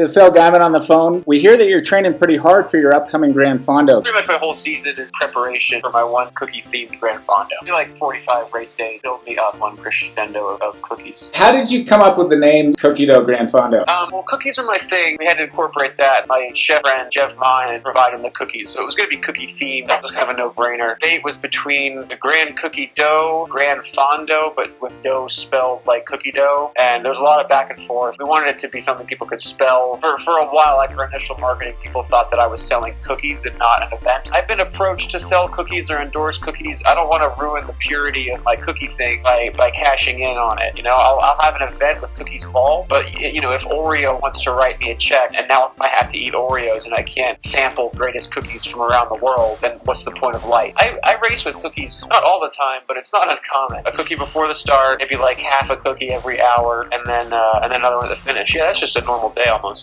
with Phil Gaimon on the phone. We hear that you're training pretty hard for your upcoming Gran Fondo. Pretty much my whole season is preparation for my one cookie themed Gran Fondo. I feel like 45 race days build me up on crescendo of, of cookies. How did you come up with the name Cookie Dough Gran Fondo? Um, well, cookies are my thing. We had to incorporate that. My chef friend Jeff Mine provided the cookies, so it was going to be cookie themed. That was kind of a no-brainer. Date was between the Gran Cookie Dough, Gran Fondo, but with dough spelled like cookie dough, and there was a lot of back and forth. We wanted it to be something people could spell. For, for a while, our initial marketing, people thought that I was selling cookies and not an event. I've been approached to sell cookies or endorse cookies. I don't want to ruin the purity of my cookie thing by, by cashing in on it. You know, I'll, I'll have an event with Cookies Ball, but you know, if Oreo wants to write me a check and now I have to eat Oreos and I can't sample greatest cookies from around the world, then what's the point of life? I, I race with cookies, not all the time, but it's not uncommon. A cookie before the start, maybe like half a cookie every hour, and then uh, and then another one at the finish. Yeah, that's just a normal day almost.